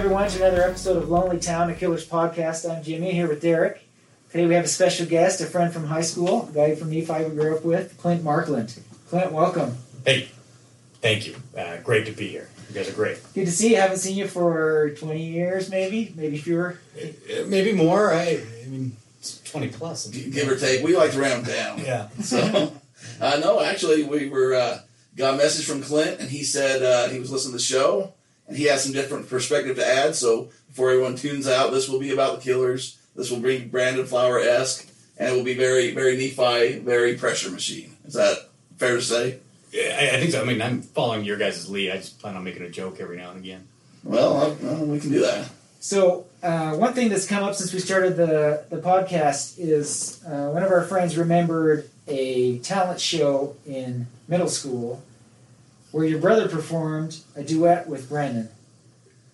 everyone, to another episode of Lonely Town, a Killers podcast. I'm Jimmy, here with Derek. Today we have a special guest, a friend from high school, a guy from Nephi we grew up with, Clint Markland. Clint, welcome. Hey, thank you. Uh, great to be here. You guys are great. Good to see you. Haven't seen you for 20 years, maybe, maybe fewer. Uh, maybe more. I, I mean, it's 20 plus. give or take. We like to round down. Yeah. So, uh, no, actually, we were uh, got a message from Clint, and he said uh, he was listening to the show, and he has some different perspective to add. So, before everyone tunes out, this will be about the Killers. This will be Brandon Flower esque, and it will be very, very Nephi, very pressure machine. Is that fair to say? Yeah, I, I think so. I mean, I'm following your guys' lead. I just plan on making a joke every now and again. Well, uh, well we can do that. So, uh, one thing that's come up since we started the, the podcast is uh, one of our friends remembered a talent show in middle school where your brother performed a duet with Brandon.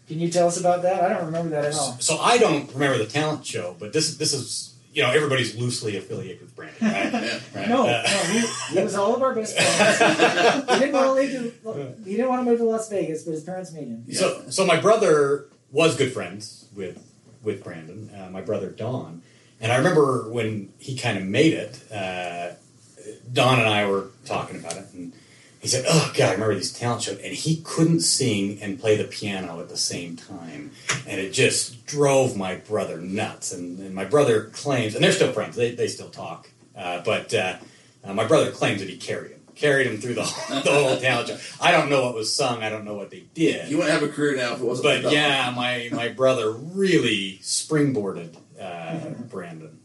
Can you tell us about that? I don't remember that at all. So, so I don't remember the talent show, but this this is you know everybody's loosely affiliated with Brandon, right? Yeah. right? No, Uh, no, he, he was all of our best friends. he didn't want to leave. To, he didn't want to move to Las Vegas, but his parents made him. Yeah. So, so my brother was good friends with with Brandon, uh, my brother Don, and I remember when he kind of made it. Uh, Don and I were talking about it, and he said, "Oh God, I remember these talent shows," and he couldn't sing and play the piano at the same time, and it just drove my brother nuts. And, and my brother claims, and they're still friends; they they still talk, uh, but uh, uh, my brother claims that he carried him, carried him through the whole, the whole talent show. I don't know what was sung, I don't know what they did, You wouldn't have a career now if it wasn't. but for Don. yeah, my my brother really springboarded uh, Brandon.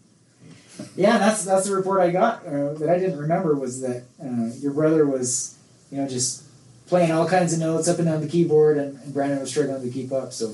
Yeah, that's that's the report I got uh, that I didn't remember was that uh, your brother was, you know, just playing all kinds of notes up and down the keyboard, and, and Brandon was struggling to keep up. So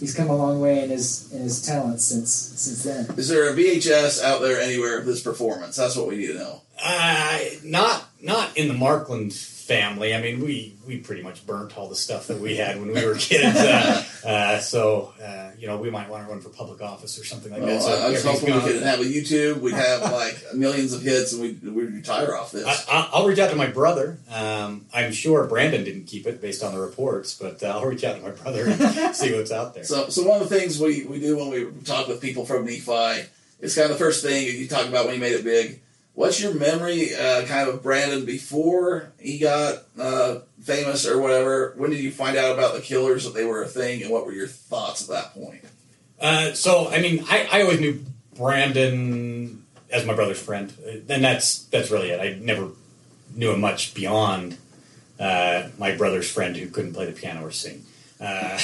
he's come a long way in his in his talents since since then. Is there a VHS out there anywhere of this performance? That's what we need to know. Uh, not not in the Markland family. I mean, we we pretty much burnt all the stuff that we had when we were kids. Uh, uh, so uh, you know, we might want to run for public office or something like that. So I, I was hoping we could have a YouTube. We'd have like millions of hits, and we'd, we'd retire off this. I, I- I'll reach out to my brother. Um, I'm sure Brandon didn't keep it based on the reports, but uh, I'll reach out to my brother and see what's out there. So, so one of the things we, we do when we talk with people from Nephi is kind of the first thing you talk about when you made it big. What's your memory, uh, kind of Brandon before he got uh, famous or whatever? When did you find out about the Killers that they were a thing, and what were your thoughts at that point? Uh, so, I mean, I, I always knew Brandon as my brother's friend, and that's that's really it. I never knew him much beyond uh, my brother's friend who couldn't play the piano or sing. Uh,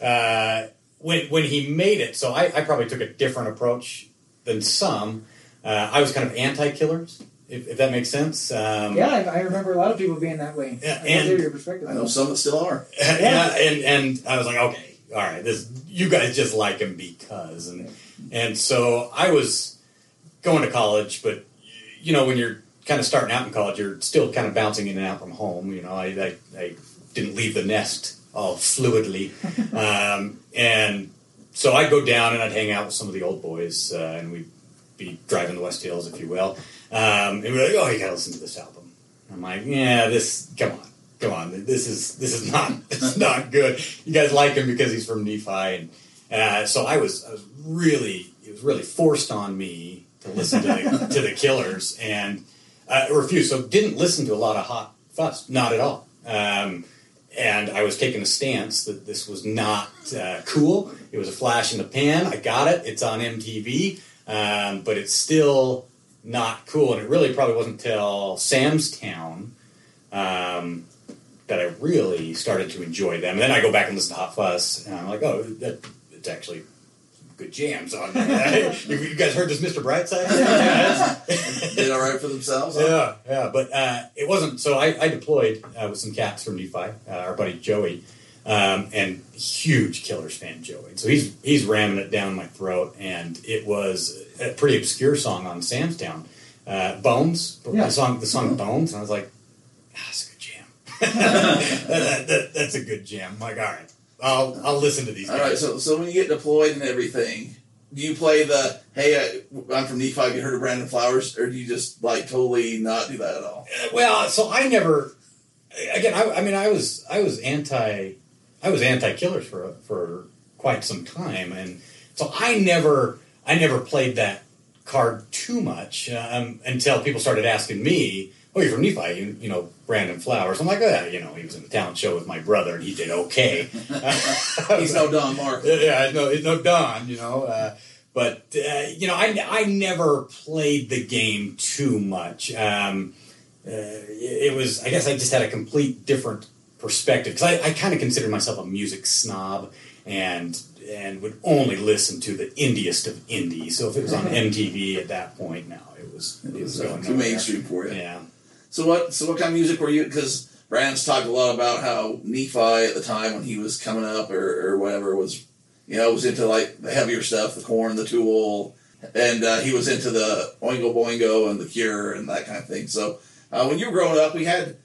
uh, when when he made it, so I, I probably took a different approach than some. Uh, I was kind of anti-killers, if, if that makes sense. Um, Yeah, I, I remember a lot of people being that way. Yeah, and- your perspective. I know some that still are. yeah, and and I was like, okay, all right, this you guys just like him because, and and so I was going to college, but you know when you're kind of starting out in college, you're still kind of bouncing in and out from home. You know, I I, I didn't leave the nest all fluidly, um, and so I'd go down and I'd hang out with some of the old boys, uh, and we'd be driving the West Hills, if you will, um, and we're like, oh, you gotta listen to this album. I'm like, yeah, this, come on come on, this is this is not this is not good. You guys like him because he's from Nephi, and uh, so I was I was really it was really forced on me to listen to the, to the Killers and uh, refused. So didn't listen to a lot of Hot Fuss, not at all. Um, and I was taking a stance that this was not uh, cool. It was a flash in the pan. I got it. It's on MTV, um, but it's still not cool. And it really probably wasn't until Sam's Town um, that I really started to enjoy them. And then I go back and listen to Hot Fuss, and I'm like, oh, that, it's actually good jams on there. you, guys heard this Mr. Brightside? yeah, Did all right for themselves. yeah, yeah. But uh, it wasn't. So I, I deployed uh, with some cats from Nephi, uh, our buddy Joey, um, and huge Killers fan Joey. So he's he's ramming it down my throat, and it was a pretty obscure song on Sam's Town, uh, Bones. Yeah. The song, the song Bones, and I was like, ah, that's a good jam. that, that- that- that's a good jam. I'm like, all right, I'll I'll listen to these All guys. right. So, so when you get deployed and everything, do you play the "Hey, I, I'm from Nephi. Have you heard of Brandon Flowers?" Or do you just like totally not do that at all? Well, so I never. Again, I, I mean, I was I was anti. I was anti-killers for for quite some time, and so I never I never played that card too much um, until people started asking me, "Oh, you're from Nephi, you, you know Brandon Flowers." I'm like, "Oh, yeah, you know, he was in the talent show with my brother, and he did okay." He's no Don Mark. yeah, no, no Don, you know. Uh, but uh, you know, I, I never played the game too much. Um, uh, it was, I guess, I just had a complete different perspective because I, I kind of considered myself a music snob and and would only listen to the indiest of indie. So if it was on MTV at that point, now it was It was going uh, too mainstream for you. Yeah. So what? So what kind of music were you? Because Brandon's talked a lot about how Nephi at the time when he was coming up or, or whatever was, you know, was into like the heavier stuff, the Korn, the Tool, and uh, he was into the Oingo Boingo and the Cure and that kind of thing. So uh, when you were growing up, we had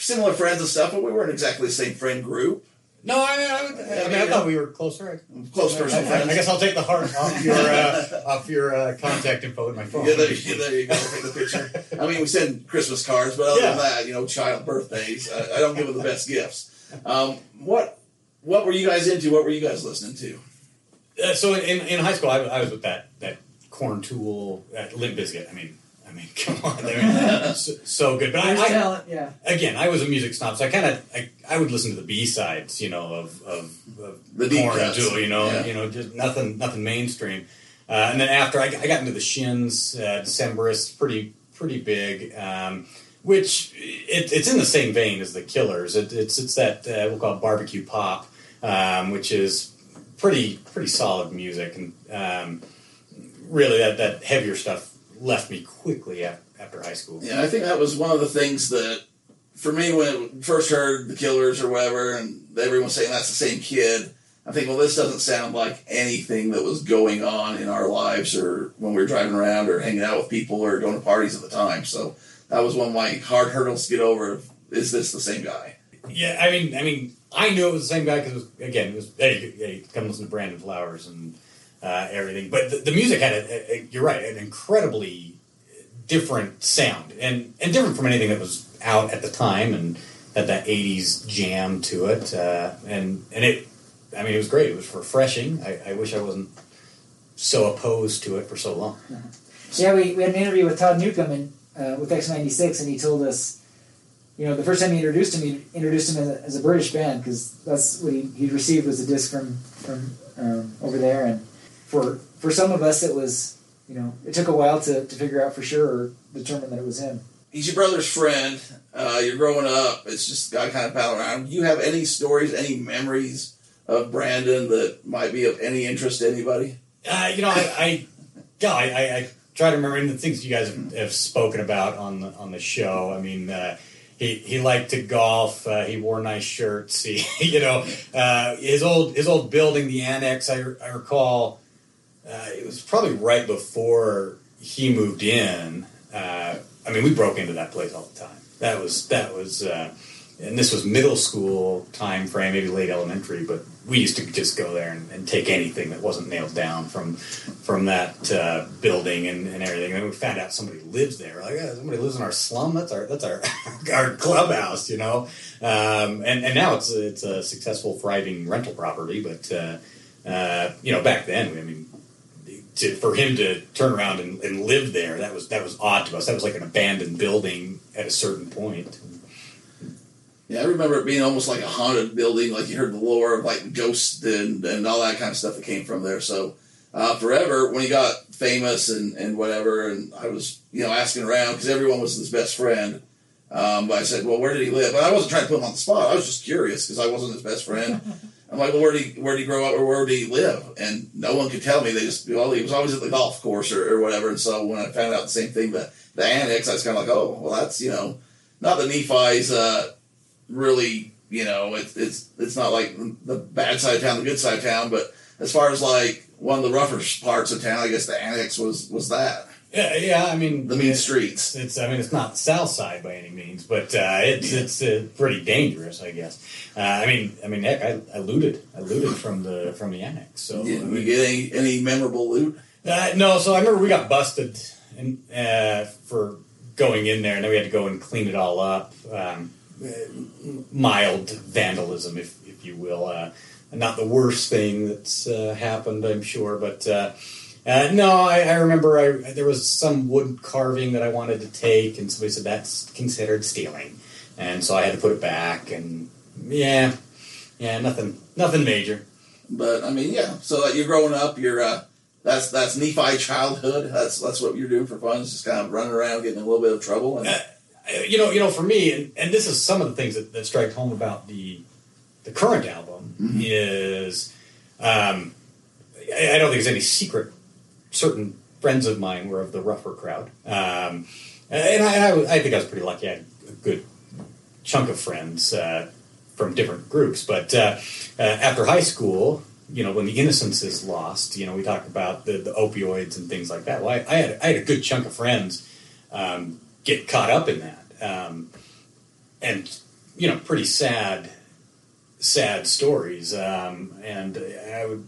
similar friends and stuff, but we weren't exactly the same friend group. No, I mean, I, would, I, mean, I thought we were closer. Close personal I, friends. I guess I'll take the heart off your uh, off your uh, contact info in my phone. Yeah, there, you- there you go. Take the picture. I mean, we send Christmas cards, but other Yeah. than that, you know, child birthdays, I, I don't give them the best gifts. Um, what What were you guys into? What were you guys listening to? Uh, so in, in high school, I, I was with that that Korn tool, uh, Limp Bizkit. I mean, I mean, come on, I mean, so, so good. But I, I, talent, yeah. again, I was a music snob, so I kind of I, I would listen to the B sides, you know, of of, of The deep Korn and cuts. tool, you know, Yeah. you know, just nothing nothing mainstream. Uh, and then after I, I got into the Shins, uh, Decemberists, pretty pretty big. Um, which it, it's in the same vein as the Killers. It, it's it's that uh, we'll call it barbecue pop, um, which is pretty pretty solid music, and um, really that that heavier stuff left me quickly after high school. Yeah, I think that was one of the things that, for me, when I first heard the Killers or whatever, and everyone saying that's the same kid, I think, well, this doesn't sound like anything that was going on in our lives or when we were driving around or hanging out with people or going to parties at the time. So that was one of my hard hurdles to get over. Is this the same guy? Yeah, I mean, I mean, I knew it was the same guy because again, it was hey, hey, come listen to Brandon Flowers and uh, everything. But the, the music had a, a, you're right, an incredibly different sound and and different from anything that was out at the time and had that '80s jam to it. Uh, and and it, I mean, it was great. It was refreshing. I, I wish I wasn't so opposed to it for so long. Yeah, we, we had an interview with Todd Nuke'em in, uh, with X96, and he told us, you know, the first time he introduced him, he introduced him as a, as a British band because that's what he, he received was a disc from from um, over there. And for for some of us, it was, you know, it took a while to, to figure out for sure or determine that it was him. He's your brother's friend. Uh, you're growing up. It's just got kind of pal around. Do you have any stories, any memories of Brandon that might be of any interest to anybody? Uh, you know, I, I, yeah, I, I, I try to remember and the things you guys have, have spoken about on the on the show. I mean, uh, he he liked to golf. Uh, he wore nice shirts. He, you know, uh, his old his old building, the annex. I, I recall. Uh, it was probably right before he moved in. Uh, I mean, we broke into that place all the time. That was that was. Uh, and this was middle school time frame, maybe late elementary, but we used to just go there and, and take anything that wasn't nailed down from from that uh, building and, and everything. And then we found out somebody lives there. We're like, somebody lives in our slum. That's our that's our our clubhouse, you know. Um, and and now it's it's a successful, thriving rental property. But uh, uh, you know, back then, I mean, to, for him to turn around and, and live there, that was that was odd to us. That was like an abandoned building at a certain point. Yeah, I remember it being almost like a haunted building, like you heard the lore of like ghosts and, and all that kind of stuff that came from there. So uh, forever, when he got famous and, and whatever, and I was you know asking around because everyone was his best friend. Um, but I said, well, where did he live? And I wasn't trying to put him on the spot. I was just curious because I wasn't his best friend. I'm like, well, where did he where did he grow up or where did he live? And no one could tell me. They just well, he was always at the golf course or, or whatever. And so when I found out the same thing, the the annex, I was kind of like, oh, well, that's you know, not the Nephi's. Uh, really, you know, it's it's it's not like the bad side of town, the good side of town, but as far as like one of the rougher parts of town, I guess the annex was was that Yeah, yeah. I mean, the mean streets. It's, I mean, it's not South Side by any means, but uh, it's it's uh, pretty dangerous, I guess. Uh, I mean, I mean, heck, I, I looted, I looted from the from the annex. So I Did mean, we get any any memorable loot? uh, no, so I remember we got busted and uh, for going in there, and then we had to go and clean it all up. Um, mild vandalism, if if you will. Uh, not the worst thing that's uh, happened, I'm sure, but. Uh, no, I, I remember I, there was some wood carving that I wanted to take, and somebody said that's considered stealing, and so I had to put it back. And yeah, yeah, nothing, nothing major. But I mean, yeah. So like, you're growing up, you're uh, that's that's Nephi childhood. That's that's what you're doing for fun. Is just kind of running around, getting a little bit of trouble. And, Uh, you know, you know, for me, and, and this is some of the things that, that strike home about the the current album Mhm. is um, I, I don't think there's any secret. Certain friends of mine were of the rougher crowd, um, and I, I, think I was pretty lucky. I had a good chunk of friends uh, from different groups. But uh, uh, after high school, you know, when the innocence is lost, you know, we talk about the, the opioids and things like that. Well, I, I had I had a good chunk of friends um, get caught up in that, um, and you know, pretty sad, sad stories. Um, and I would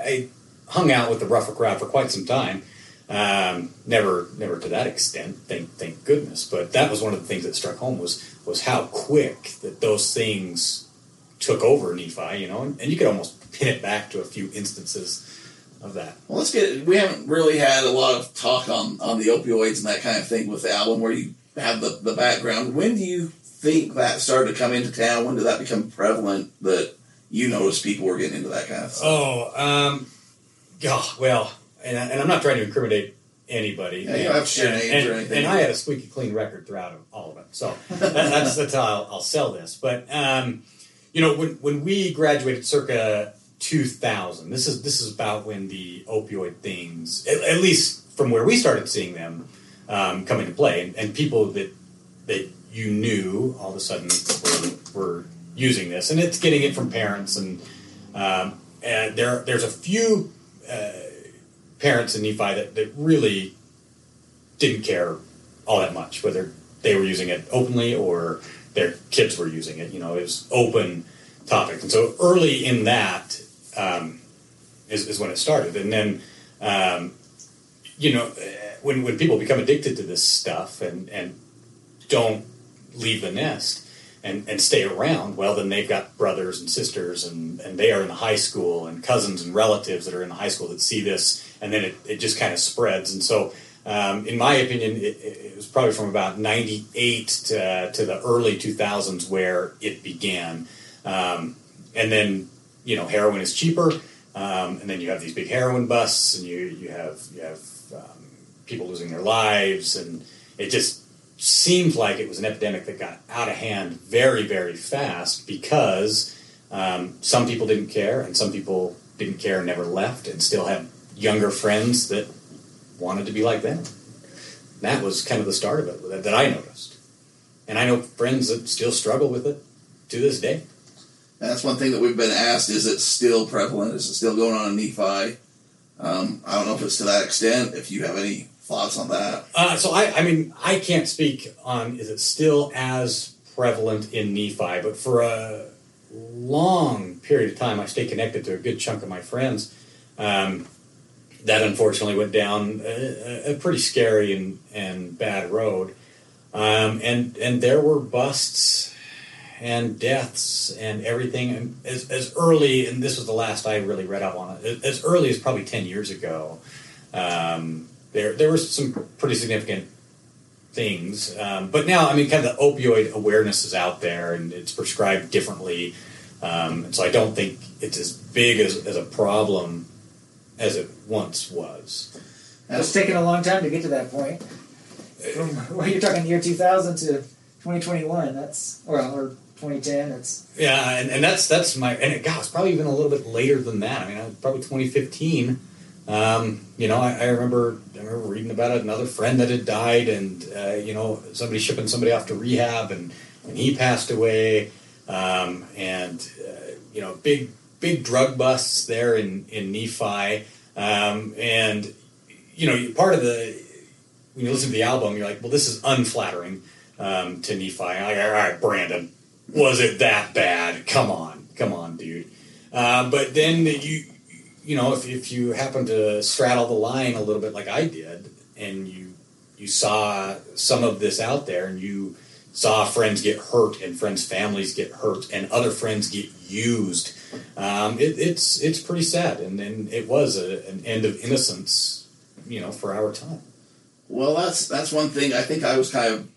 I hung out with the rougher crowd for quite some time. Um, never, never to that extent. Thank, thank goodness. But that was one of the things that struck home was was how quick that those things took over Nephi. You know, and, and you could almost pin it back to a few instances of that. well, let's get. We haven't really had a lot of talk on on the opioids and that kind of thing with the album, where you have the the background. When do you think that started to come into town? When did that become prevalent? That you noticed people were getting into that kind of stuff. Oh, um, yeah, well, and, I- and I'm not trying to incriminate anybody. Yeah, you don't have to share and, names and, or anything. And I had a squeaky clean record throughout all of it, so that, that's that's how I'll, I'll sell this. But um, you know, when when we graduated, circa 2000, this is this is about when the opioid things, at, at least from where we started seeing them, um, come into play, and, and people that that you knew all of a sudden were, were using this, and it's getting it from parents, and um, and there there's a few uh, parents in Nephi that, that really didn't care all that much whether they were using it openly or their kids were using it. You know, it was open topic, and so early in that um, is, is when it started, and then um, you know when when people become addicted to this stuff and and don't leave the nest and, and stay around, well, then they've got brothers and sisters, and, and they are in the high school, and cousins and relatives that are in the high school that see this, and then it, it just kind of spreads. And so, um, in my opinion, it, it was probably from about 98 to, to the early 2000s where it began. Um, and then, you know, heroin is cheaper, um, and then you have these big heroin busts, and you, you have, you have um, people losing their lives, and it just seemed like it was an epidemic that got out of hand very, very fast because um, some people didn't care and some people didn't care and never left and still had younger friends that wanted to be like them. That was kind of the start of it that, that I noticed. And I know friends that still struggle with it to this day. And that's one thing that we've been asked: is it still prevalent? Is it still going on in Nephi? Um, I don't know if it's to that extent. If you have any thoughts on that, Uh, so I, I mean, I can't speak on is it still as prevalent in Nephi, but for a long period of time, I stayed connected to a good chunk of my friends. Um, that unfortunately went down a, a pretty scary and, and bad road, um, and and there were busts and deaths and everything and as, as early and this was the last I really read up on it as early as probably ten years ago. Um, there there were some pretty significant things, um, but now I mean, kind of the opioid awareness is out there and it's prescribed differently, um, and so I don't think it's as big as, as a problem as it once was. It's taken a long time to get to that point. From, well, you're talking year 2000 to 2021. That's well, or 2010. It's Yeah, and, and that's that's my and it, God, it's probably even a little bit later than that. I mean, probably 2015. Um, you know, I, I remember I remember reading about another friend that had died, and uh, you know, somebody shipping somebody off to rehab, and and he passed away, um, and uh, you know, big big drug busts there in in Nephi, um, and you know, part of the when you listen to the album, you're like, well, this is unflattering um, to Nephi. Like, all right, Brandon, was it that bad? Come on, come on, dude. Uh, but then you, you know, if, if you happen to straddle the line a little bit like I did, and you you saw some of this out there, and you saw friends get hurt and friends' families get hurt and other friends get used. Um, it, it's it's pretty sad, and, and it was a, an end of innocence, you know, for our time. Well, that's that's one thing. I think I was kind of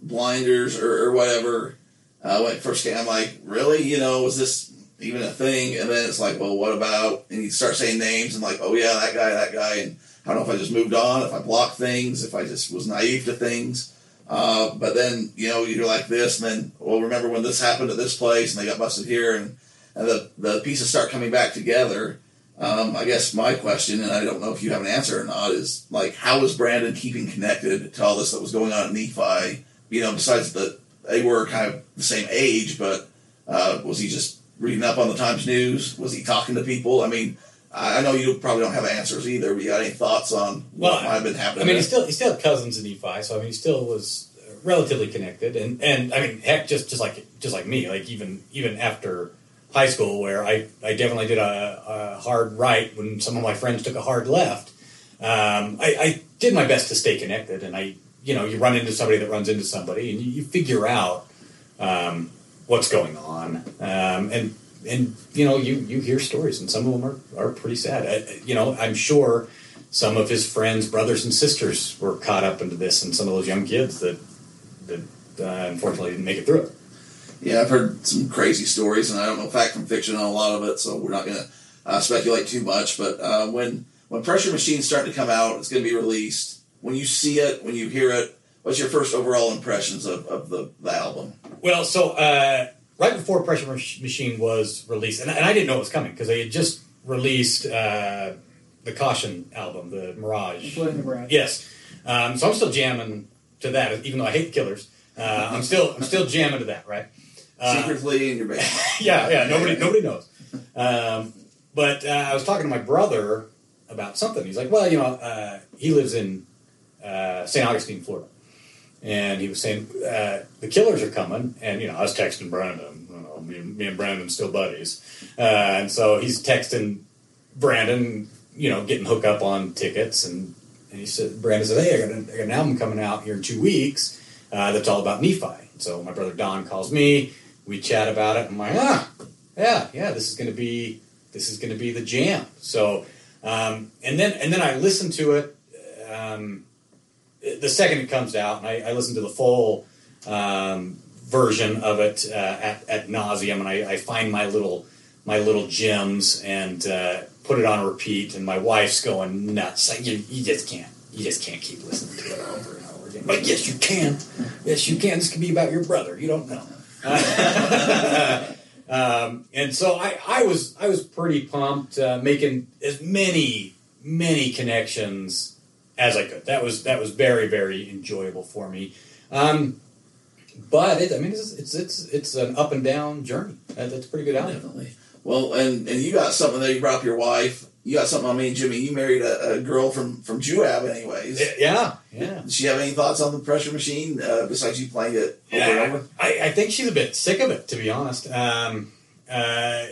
blinders or, or whatever uh, when it first came. I'm like, really? You know, was this even a thing? And then it's like, well, what about? And you start saying names and like, oh yeah, that guy, that guy. And I don't know if I just moved on, if I blocked things, if I just was naive to things. Uh, but then you know you're like this, and then well, remember when this happened at this place, and they got busted here, and and the the pieces start coming back together. Um, I guess my question, and I don't know if you have an answer or not, is like, how was Brandon keeping connected to all this that was going on at Nephi? You know, besides that they were kind of the same age, but uh, was he just reading up on the Times News? Was he talking to people? I mean, I know you probably don't have answers either. But you got any thoughts on what Well, might have been happening? I mean, there? he still he still had cousins in Nephi, so I mean, he still was relatively connected, and and I mean, heck, just just like just like me, like even even after high school, where I I definitely did a, a hard right when some of my friends took a hard left. Um, I, I did my best to stay connected, and I you know you run into somebody that runs into somebody, and you, you figure out um, what's going on, um, and and you know you you hear stories, and some of them are are pretty sad. I, you know, I'm sure some of his friends, brothers and sisters, were caught up into this, and some of those young kids that that uh, unfortunately didn't make it through it. Yeah, I've heard some crazy stories, and I don't know fact from fiction on a lot of it, so we're not going to uh, speculate too much. But uh, when when Pressure Machine's start to come out, it's going to be released. When you see it, when you hear it, what's your first overall impressions of, of the, the album? Well, so uh, right before Pressure Machine was released, and, and I didn't know it was coming because they had just released uh, the Caution album, the Mirage. Including the brand. Yes, um, so I'm still jamming to that, even though I hate Killers. Uh, I'm still I'm still jamming to that, right? Uh, Secretly in your band. yeah, yeah. Nobody, nobody knows. Um, but uh, I was talking to my brother about something. He's like, "Well, you know, uh, he lives in uh, St. Augustine, Florida," and he was saying uh, the Killers are coming. And you know, I was texting Brandon. You know, me, me and Brandon still buddies, uh, and so he's texting Brandon. You know, getting hooked up on tickets, and, and he said, Brandon said, "Hey, I got, an, got an album coming out here in two weeks uh, that's all about Nephi." So my brother Don calls me. We chat about it. I'm like, ah, yeah, yeah, this is going to be this is to be the jam. So, um, and then and then I listen to it um, the second it comes out, and I, I listen to the full um, version of it uh, at, at nauseum, and I, I find my little my little gems and uh, put it on repeat. And my wife's going nuts. Like, you, you just can't you just can't keep listening to it over and over again. But yes, you can. Yes, you can. This could be about your brother. You don't know. um, and so I, I was I was pretty pumped, uh, making as many many connections as I could. That was that was very very enjoyable for me. Um, but it, I mean, it's, it's it's it's an up and down journey. That, that's a pretty good album. Definitely. Well, and and you got something that You brought up your wife. You got something on me Jimmy. You married a, a girl from from Juab, anyways. Yeah, yeah. Does she have any thoughts on the pressure machine uh, besides you playing it over and over? I, I think she's a bit sick of it, to be honest. Um, uh,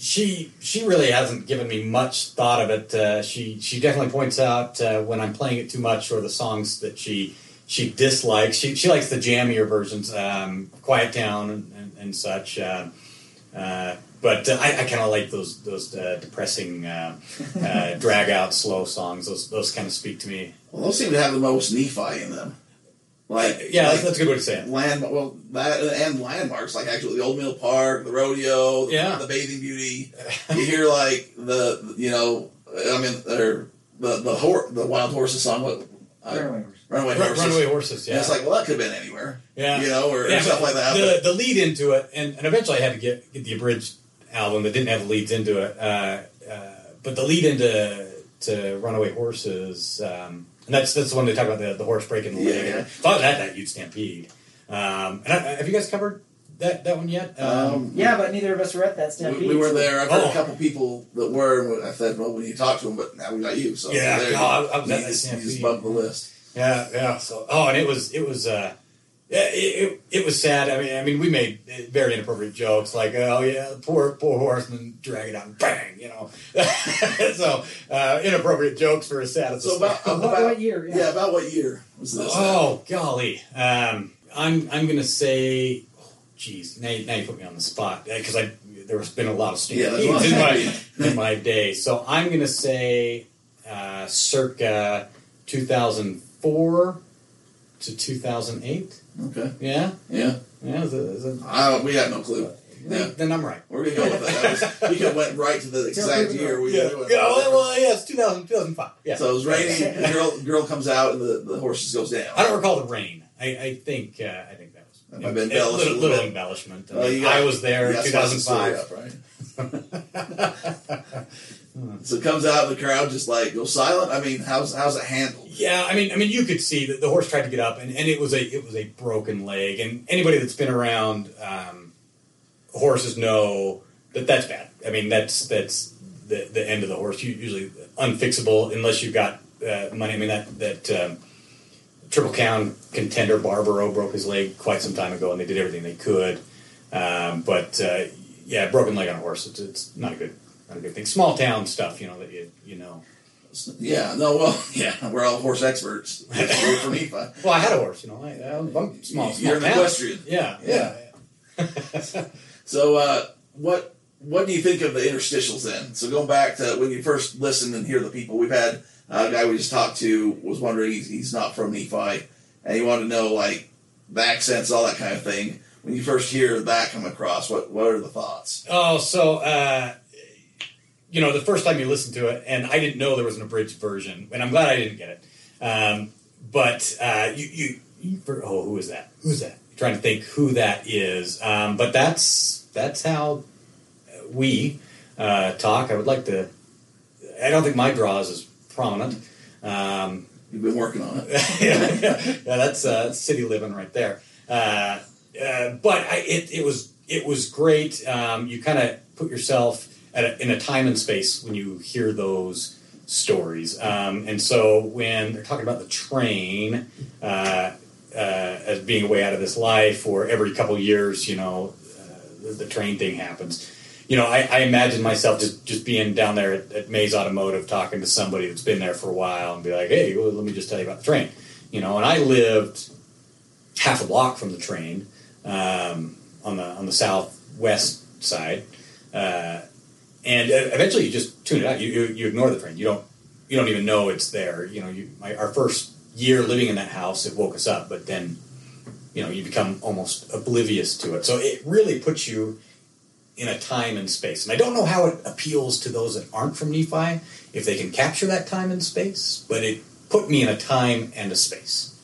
she she really hasn't given me much thought of it. Uh, she she definitely points out uh, when I'm playing it too much or the songs that she she dislikes. She she likes the jammier versions, um, Quiet Town and, and, and such. Uh, uh, but uh, I, I kind of like those those uh, depressing, uh, uh, drag out, slow songs. Those those kind of speak to me. Well, those seem to have the most Nephi in them. Like Yeah, like that's a good way to say it. land well that and landmarks like actually the Old Mill Park, the rodeo, the, Yeah. the bathing beauty. You hear like the you know I mean or the the hor- the wild horses song what uh, Runaway horse. runaway Run- horses. Runaway horses. And Yeah, it's like well that could have been anywhere. yeah. You know or, or stuff like that. The, the lead into it, and, and eventually I had to get, get the abridged album that didn't have the leads into it. Uh, uh, but the lead into to Runaway Horses, um, and that's that's the one they talk about the, the horse breaking the leg. Yeah. And I thought that that you'd stampede. Um, and I, have you guys covered that that one yet? Um, Yeah, but neither of us were at that stampede. we were there. I've heard Oh. a couple people that were. and I said, "Well, when you talk to them, but now we got you." So Yeah, there you no. I- I was you, at that just, you just bumped the list. Yeah, yeah. So, oh, and it was it was uh, yeah, it, it, it was sad. I mean, I mean, we made very inappropriate jokes like, oh yeah, poor poor horse, and then drag it out and bang, you know. so uh, inappropriate jokes for as sad as So a about, What, about what year? yeah. about what year was this? Oh golly, um, I'm I'm gonna say, oh, now, you- now you put me on the spot because I there's been a lot of Yeah, stampedes there's a lot of in my in my day. So I'm gonna say uh, circa 2004 to 2008. Okay. Yeah, Yeah. yeah. Is it, is it, Uh, we have no clue. Yeah. Then I'm right. We're gonna go with that. that was, we could went right to the exact year we Yeah, were doing. yeah well, well, yeah, it's 2000, 2005. Yeah. So it was raining. The girl, girl comes out, and the, the horses goes down. I don't recall the rain. I, I think uh, I think that was That might have been a little, little little embellishment. I, Well, mean, you got- I was there in gotta spice the story 2005. up, right? So it comes out, and the crowd just like goes silent. I mean, how's how's it handled? Yeah, I mean, I mean, you could see that the horse tried to get up, and, and it was a it was a broken leg. And anybody that's been around um, horses know that that's bad. I mean, that's that's the the end of the horse. Usually unfixable unless you've got uh, money. I mean, that that um, triple crown contender Barbaro broke his leg quite some time ago, and they did everything they could. Um, but uh, yeah, broken leg on a horse, it's, it's not a good not a good thing. Small town stuff, you know that you you know. Yeah, no, well, yeah, we're all horse experts. For Nephi. Well, I had a horse, you know. I, I'm I'm small, small You're an equestrian. Yeah, Yeah. yeah. So, uh, what what do you think of the interstitials then? So, going back to when you first listen and hear the people, we've had uh, a guy we just talked to was wondering he's, he's not from Nephi, and he wanted to know like the accents, all that kind of thing. When you first hear that come across, what what are the thoughts? Oh, so uh, you know, the first time you listen to it, and I didn't know there was an abridged version, and I'm glad I didn't get it. Um, but uh, you, you, you, oh, who is that? Who's that? trying to think who that is. Um, but that's that's how we uh, talk. I would like to. I don't think my draw is as prominent. Um, You've been working on it. yeah, yeah, yeah, that's uh, city living right there. Uh, uh, but I, it, it was it was great. Um, you kind of put yourself a, in a time and space when you hear those stories. Um, and so when they're talking about the train uh, uh, as being a way out of this life, or every couple years, you know, uh, the, train thing happens. You know, I, I imagine myself just, just being down there at, at Mays Automotive talking to somebody that's been there for a while and be like, hey, well, let me just tell you about the train. You know, and I lived half a block from the train um, on the on the southwest side, uh, and eventually you just tune it out. You, you you ignore the train. You don't you don't even know it's there. You know, you my, our first year living in that house, it woke us up, but then you know you become almost oblivious to it. So it really puts you in a time and space. And I don't know how it appeals to those that aren't from Nephi, if they can capture that time and space, but it put me in a time and a space.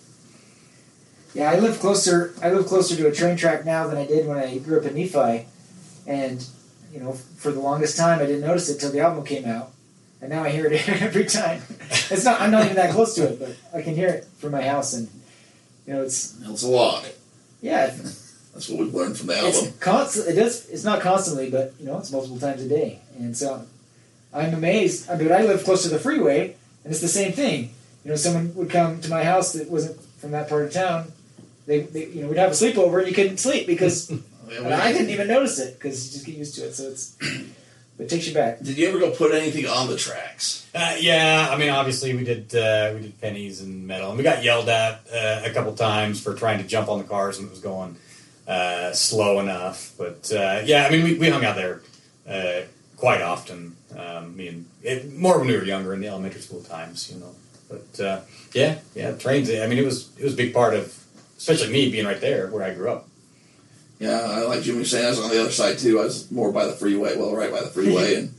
Yeah, I live closer. I live closer to a train track now than I did when I grew up in Nephi, and you know, for the longest time, I didn't notice it till the album came out, and now I hear it every time. It's not. I'm not even that close to it, but I can hear it from my house, and you know, it's It's a lot. yeah, That's what we've learned from the album. it's. It does. It's not constantly, but you know, it's multiple times a day, and so I'm amazed. I mean, I live close to the freeway, and it's the same thing. You know, someone would come to my house that wasn't from that part of town. They, they you know, we'd have a sleepover, and you couldn't sleep because Yeah, and I didn't even notice it because you just get used to it. So it's, but it takes you back. Did you ever go put anything on the tracks? Uh, yeah, I mean, obviously we did uh, we did pennies and metal, and we got yelled at uh, a couple times for trying to jump on the cars when it was going uh, slow enough. But uh, yeah, I mean, we, we hung out there uh, quite often. Um, me and it, more when we were younger in the elementary school times, you know. But uh, yeah, yeah, trains. I mean, it was it was a big part of, especially me being right there where I grew up. Yeah, I like Jimmy was on the other side too. I was more by the freeway, well, right by the freeway, and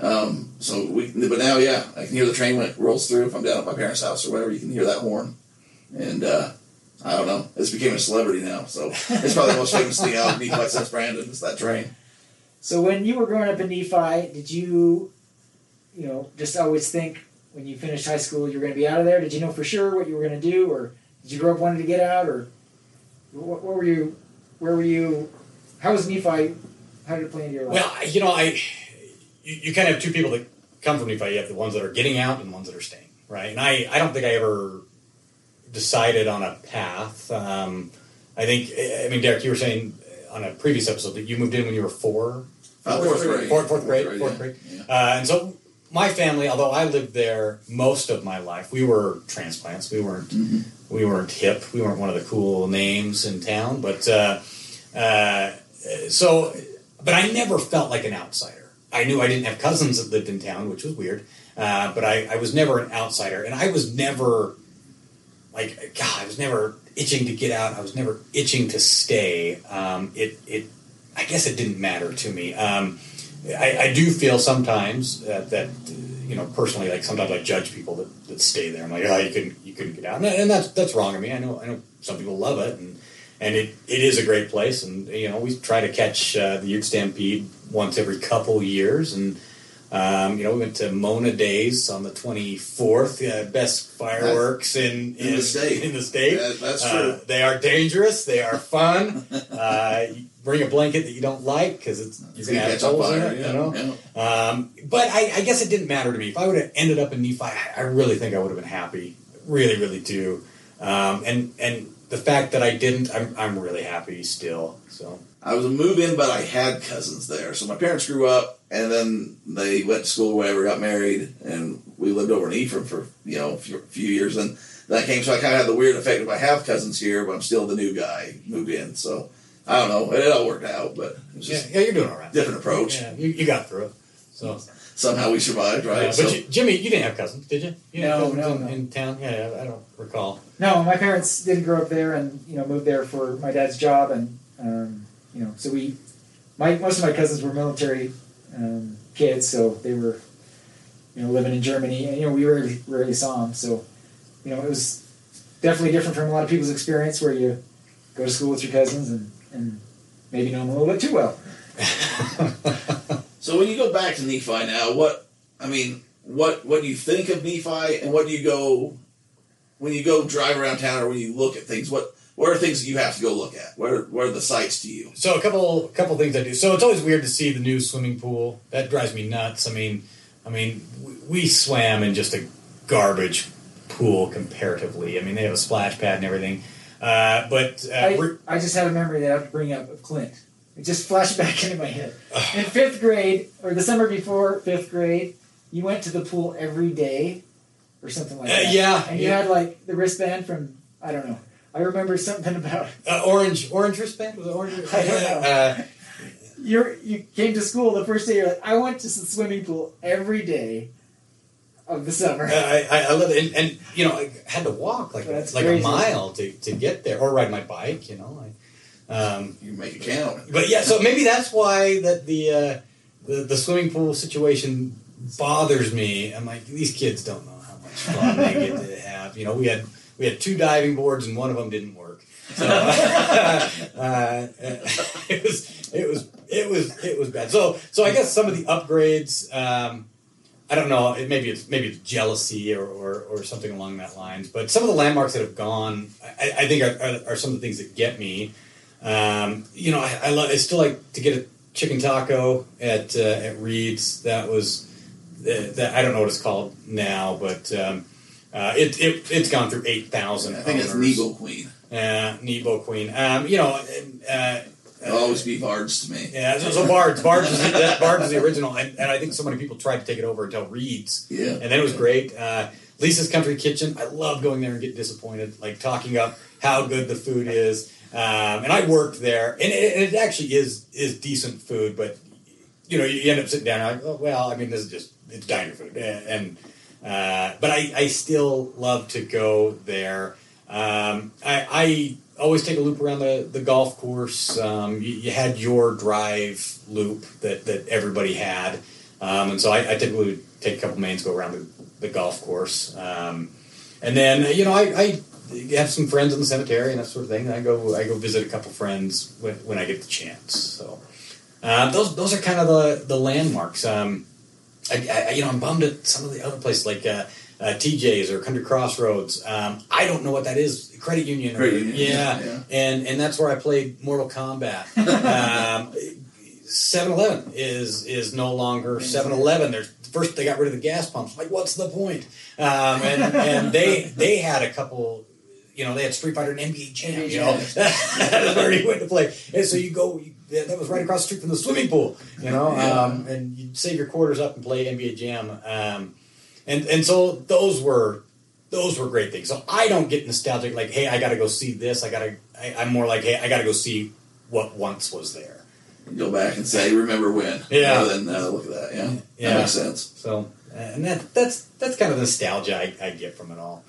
um, so we. But now, yeah, I can hear the train when it rolls through. If I'm down at my parents' house or whatever, you can hear that horn, and uh, I don't know. It's became a celebrity now, so it's probably the most famous thing out of Nephi since Brandon is that train. So when you were growing up in Nephi, did you, you know, just always think when you finished high school you were going to be out of there? Did you know for sure what you were going to do, or did you grow up wanting to get out, or what, what were you? Where were you? How was Nephi? How did it play into your life? Well, you know, I you, you kind of have two people that come from Nephi. You have the ones that are getting out and the ones that are staying, right? And I, I don't think I ever decided on a path. Um, I think, I mean, Derek, you were saying on a previous episode that you moved in when you were four, Uh, Fourth fourth grade. grade. fourth, fourth grade, fourth grade. Yeah. Uh, and so my family, although I lived there most of my life, we were transplants. We weren't we weren't hip. We weren't one of the cool names in town. But uh, uh, so, but I never felt like an outsider. I knew I didn't have cousins that lived in town, which was weird. Uh, but I, I was never an outsider, and I was never like God. I was never itching to get out. I was never itching to stay. Um, it it I guess it didn't matter to me. Um, I, I do feel sometimes uh, that uh, you know personally, like sometimes I judge people that, that stay there. I'm like, oh, you couldn't you couldn't get out, and, and that's that's wrong of me. I know I know some people love it, and and it, it is a great place. And you know we try to catch uh, the Ute Stampede once every couple years, and um, you know we went to Mona Days on the 24th, uh, best fireworks in, In the state. In the state, Yeah, that's Uh, true. they are dangerous. They are fun. bring a blanket that you don't like because it's you're gonna have holes in it. yeah, You know. yeah. Um, but I, I guess it didn't matter to me. If I would have ended up in Nephi, I, I really think I would have been happy. Really, really do. Um, and and the fact that I didn't, I'm, I'm really happy still. So I was a move in, but I had cousins there. So my parents grew up, and then they went to school, or whatever, got married, and we lived over in Ephraim for you know a few, few years. And that came, so I kind of had the weird effect of I have cousins here, but I'm still the new guy moved in. So I don't know, it all worked out, but it was yeah, just yeah, you're doing all right. different approach. Yeah, you, you got through it. So, Somehow we survived, right? uh, so but you, Jimmy, you didn't have cousins, did you? you didn't No, no, in, no. in town. Yeah, I don't recall. No, my parents didn't grow up there, and you know moved there for my dad's job, and um, you know, so we, my most of my cousins were military um, kids, so they were, you know, living in Germany, and you know, we rarely, rarely saw them, so you know, it was definitely different from a lot of people's experience, where you go to school with your cousins and and maybe know him a little bit too well. So when you go back to Nephi now, what I mean, what what do you think of Nephi, and what do you go when you go drive around town, or when you look at things? What what are things that you have to go look at? What are, what are the sights to you? So a couple couple things I do. So it's always weird to see the new swimming pool. That drives me nuts. I mean, I mean, we, we swam in just a garbage pool comparatively. I mean, they have a splash pad and everything. Uh, but uh, I, I just had a memory that I have to bring up of Clint. It just flashed back into my head. In fifth grade, or the summer before fifth grade, you went to the pool every day, or something like Uh, that. yeah, And you yeah. had like the wristband from I don't know. I remember something about uh, orange orange wristband was it orange? I don't know. Uh, you. You came to school the first day. You're like, I went to the swimming pool every day of the summer. I, I, I love it, and, and you know, I had to walk like That's like crazy. a mile to, to get there, or ride my bike. You know, I, um, You make it count. But yeah, so maybe that's why that the uh, the the swimming pool situation bothers me. I'm like, these kids don't know how much fun they get to have. You know, we had we had two diving boards and one of them didn't work. So uh, it was it was it was it was bad. So so I guess some of the upgrades. Um, I don't know. It, maybe it's maybe it's jealousy or, or, or something along that lines. But some of the landmarks that have gone, I, I think, are, are, are some of the things that get me. Um, you know, I, I, love, I still like to get a chicken taco at uh, at Reed's. That was uh, that I don't know what it's called now, but um, uh, it, it it's gone through eight thousand. I think it's Nebo Queen. Uh, Nebo Queen. Um, you know, uh, It'll always be Bards to me. yeah. So, so Bard's Bard's is, that, Bard's is the original, and, and I think so many people tried to take it over until Reed's Yeah. and then it was great. Uh, Lisa's Country Kitchen. I love going there and getting disappointed, like talking up how good the food is. Um, and I worked there, and it, it actually is is decent food, but you know you end up sitting down and like, oh, well, I mean, this is just it's diner food, and uh, but I, I still love to go there. Um, I, I always take a loop around the, the golf course. Um, you, you had your drive loop that, that everybody had. Um, and so I, I typically would take a couple mains, go around the, the golf course. Um, and then, you know, I, I have some friends in the cemetery and that sort of thing. And I go, I go visit a couple friends when, when I get the chance. So uh, those, those are kind of the, the landmarks. Um, I, I, you know, I'm bummed at some of the other places like uh, uh, TJ's or Country Crossroads. Um, I don't know what that is. Credit union. or- Credit union, Yeah. yeah. And and that's where I played Mortal Kombat. um, 7-Eleven is is no longer 7-Eleven. There's first they got rid of the gas pumps. Like, what's the point? Um, and and they they had a couple you know, they had Street Fighter and NBA Jam. You know, that's where you went to play. And so you go. You, that was right across the street from the swimming pool. You know, um, and you'd save your quarters up and play NBA Jam. And and so those were those were great things. So I don't get nostalgic like, hey, I got to go see this. I got to. I'm more like, hey, I got to go see what once was there. Go back and say, remember when? Yeah. Rather than uh, look at that. Yeah. Yeah. That makes sense. So and that that's that's kind of the nostalgia I, I get from it all.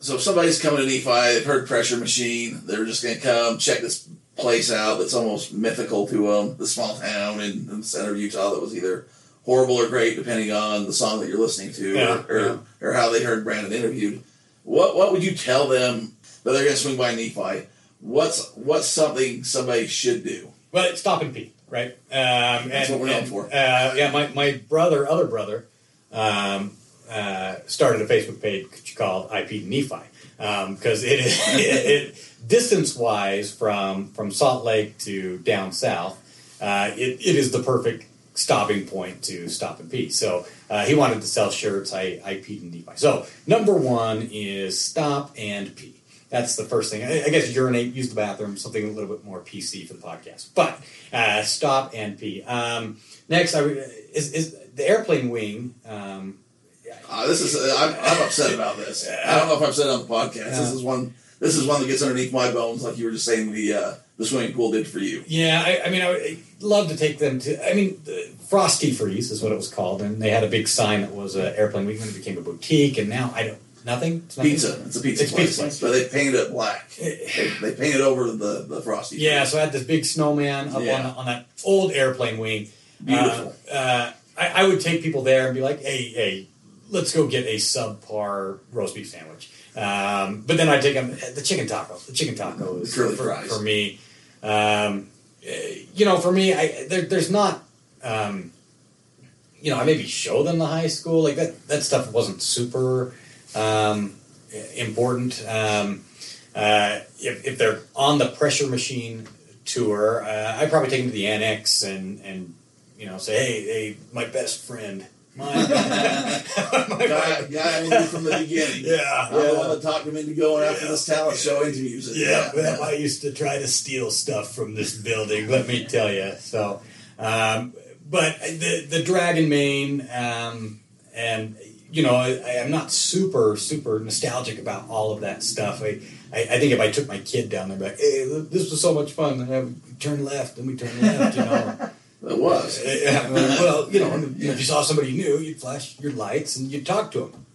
So if somebody's coming to Nephi, they've heard Pressure Machine, they're just going to come check this place out that's almost mythical to them, the small town in, in the center of Utah that was either horrible or great, depending on the song that you're listening to Yeah, or, or, yeah. or how they heard Brandon interviewed. What what would you tell them that they're going to swing by Nephi? What's what's something somebody should do? Well, it's stop and pee, right? Um, That's and, what we're known for. Uh, yeah, my, my brother, other brother, um, uh, started a Facebook page called IP Nephi because it is it, it, distance wise from from Salt Lake to down south, uh, it, it is the perfect stopping point to stop and pee. So uh, he wanted to sell shirts. I I peed in Nephi. So number one is stop and pee. That's the first thing. I, I guess urinate, use the bathroom, something a little bit more PC for the podcast. But uh, stop and pee. Um, next, I is, is the airplane wing. Um, Uh, this is uh, I'm, I'm upset about this. I don't know if I've said it on the podcast. This is one. This is one that gets underneath my bones, like you were just saying the uh, the swimming pool did for you. Yeah, I, I mean, I would love to take them to. I mean, the Frosty Freeze is what it was called, and they had a big sign that was an airplane week, and it became a boutique, and now I don't nothing. It's nothing? Pizza. It's a pizza It's place, pizza place. but they painted it black. They, they painted over the the frosty. Yeah, so I had this big snowman up Yeah. on, on that old airplane wing. Beautiful. Uh, uh, I, I would take people there and be like, "Hey, hey, let's go get a subpar roast beef sandwich." Um, but then I'd take them the chicken taco. The chicken taco is for, for me. Um, eh, you know, for me, I there, there's not. Um, you know, I maybe show them the high school like that. That stuff wasn't super um, important. Um, uh, if, if they're on the pressure machine tour, uh, I'd probably take them to the annex and and you know say, hey, hey, my best friend, my, guy, guy I knew from the beginning. yeah, I'm the yeah. one that talked him into going after this talent show music. Yeah, well, I used to try to steal stuff from this building. Let me tell you. So, um, but the the Dragon Mane, um, and you know, I, I'm not super super nostalgic about all of that stuff. I, I, I think if I took my kid down there, be like, hey, this was so much fun. And we turn left, and we turn left. You know. it was. Yeah, well, you know, and if you saw somebody new, you'd flash your lights and you'd talk to them.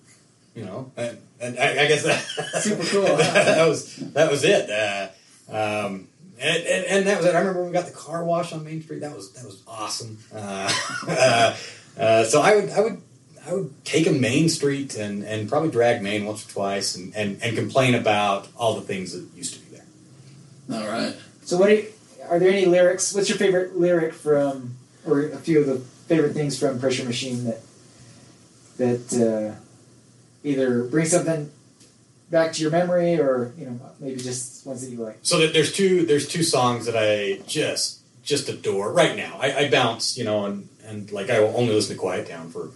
You know, and, and I, I guess that Super cool, that, huh? was that was it. Uh, um, and, and, and that was it. I remember when we got the car wash on Main Street. That was that was awesome. Uh, uh, uh, so I would I would I would take a Main Street and, and probably drag Main once or twice and, and, and complain about all the things that used to be there. All right. So, what do you, are there any lyrics? What's your favorite lyric from, or a few of the favorite things from Pressure Machine that that uh, either bring something back to your memory, or you know maybe just ones that you like? So there's two there's two songs that I just just adore right now. I, I bounce, you know, and and like I will only listen to Quiet Town for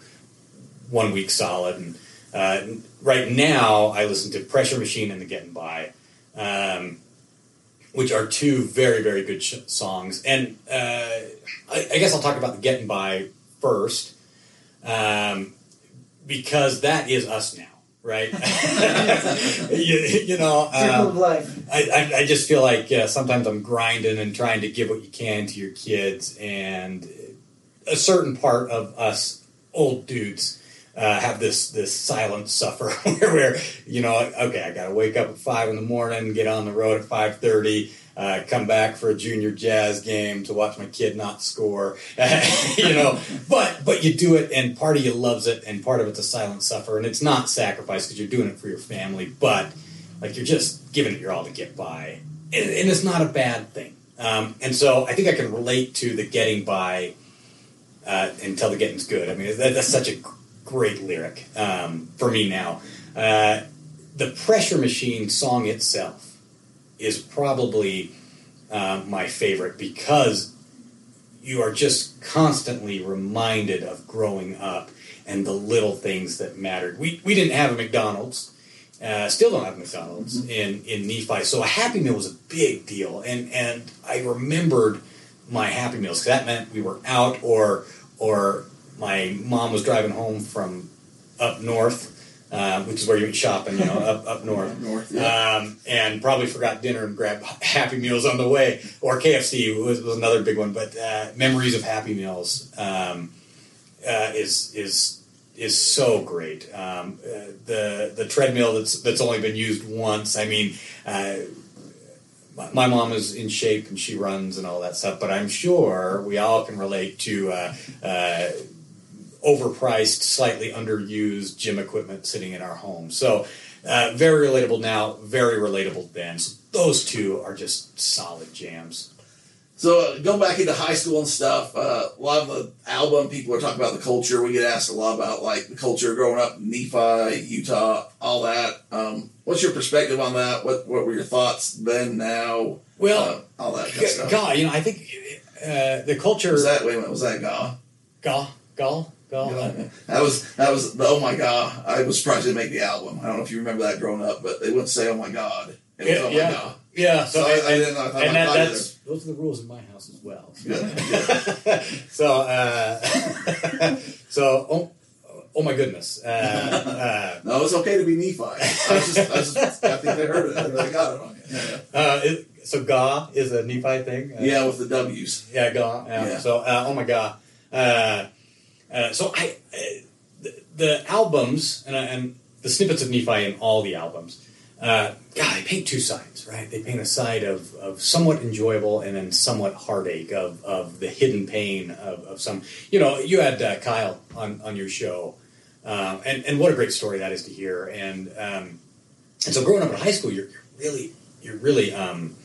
one week solid. And uh, right now I listen to Pressure Machine and The Getting By, um, which are two very very good sh- songs. And uh, I, I guess I'll talk about The Getting By first, um, because that is us now. Right, you, you know, um, life. I, I, I just feel like uh, sometimes I'm grinding and trying to give what you can to your kids, and a certain part of us old dudes uh, have this this silent suffer where, where you know okay I got to wake up at five in the morning, get on the road at five thirty. Uh, come back for a junior jazz game to watch my kid not score, you know. But but you do it, and part of you loves it, and part of it's a silent suffer, and it's not sacrifice because you're doing it for your family, but like you're just giving it your all to get by, and, and it's not a bad thing. Um, and so I think I can relate to the getting by uh, until the getting's good. I mean, that, that's such a great lyric um, for me now. Uh, the Pressure Machine song itself is probably uh, my favorite because you are just constantly reminded of growing up and the little things that mattered. We, we didn't have a McDonald's. Uh, still don't have McDonald's in, in Nephi. So a Happy Meal was a big deal. And, and I remembered my Happy Meals because that meant we were out or, or my mom was driving home from up north, uh, which is where you went shopping, you know, up, up north. North, yeah. Um, and probably forgot dinner and grabbed Happy Meals on the way, or KFC was, was another big one. But uh, memories of Happy Meals um, uh, is is is so great. Um, uh, the the treadmill that's that's only been used once. I mean. Uh, my- my mom is in shape and she runs and all that stuff, but I'm sure we all can relate to uh, uh, overpriced, slightly underused gym equipment sitting in our home. So, uh, very relatable now, very relatable then. So, those two are just solid jams. So uh, go back into high school and stuff. Uh, a lot of the album people are talking about the culture. We get asked a lot about like the culture growing up in Nephi, Utah, all that. Um, what's your perspective on that? What What were your thoughts then, now? Well, uh, all that kind of stuff. God, you know, I think uh, the culture. Was that wait a minute? Was that Gaw? Gaw, Gaw, That was that was the oh my god! I was surprised they make the album. I don't know if you remember that growing up, but they wouldn't say oh my god. It was Yeah, oh my yeah. god. Yeah, So so, I, I didn't know. I thought and that, that's those are the rules in my house as well. Good, so, uh, so oh, oh my goodness. Uh, No, it's okay to be Nephi. I, was just, I, just, I think they heard it. I think they got it on you. Yeah, uh, uh, it, so Gaw is a Nephi thing. Uh, yeah, with the W's. Yeah. Yeah. Yeah. So, uh, oh my God. Uh, so I, uh, the, the albums and, uh, and the snippets of Nephi in all the albums, uh, God, they paint two sides, right? They paint a side of, of somewhat enjoyable and then somewhat heartache of, of the hidden pain of, of some. You know, you had uh, Kyle on, on your show, um, and and what a great story that is to hear. And um, and so growing up in high school, you're, you're really you're really um,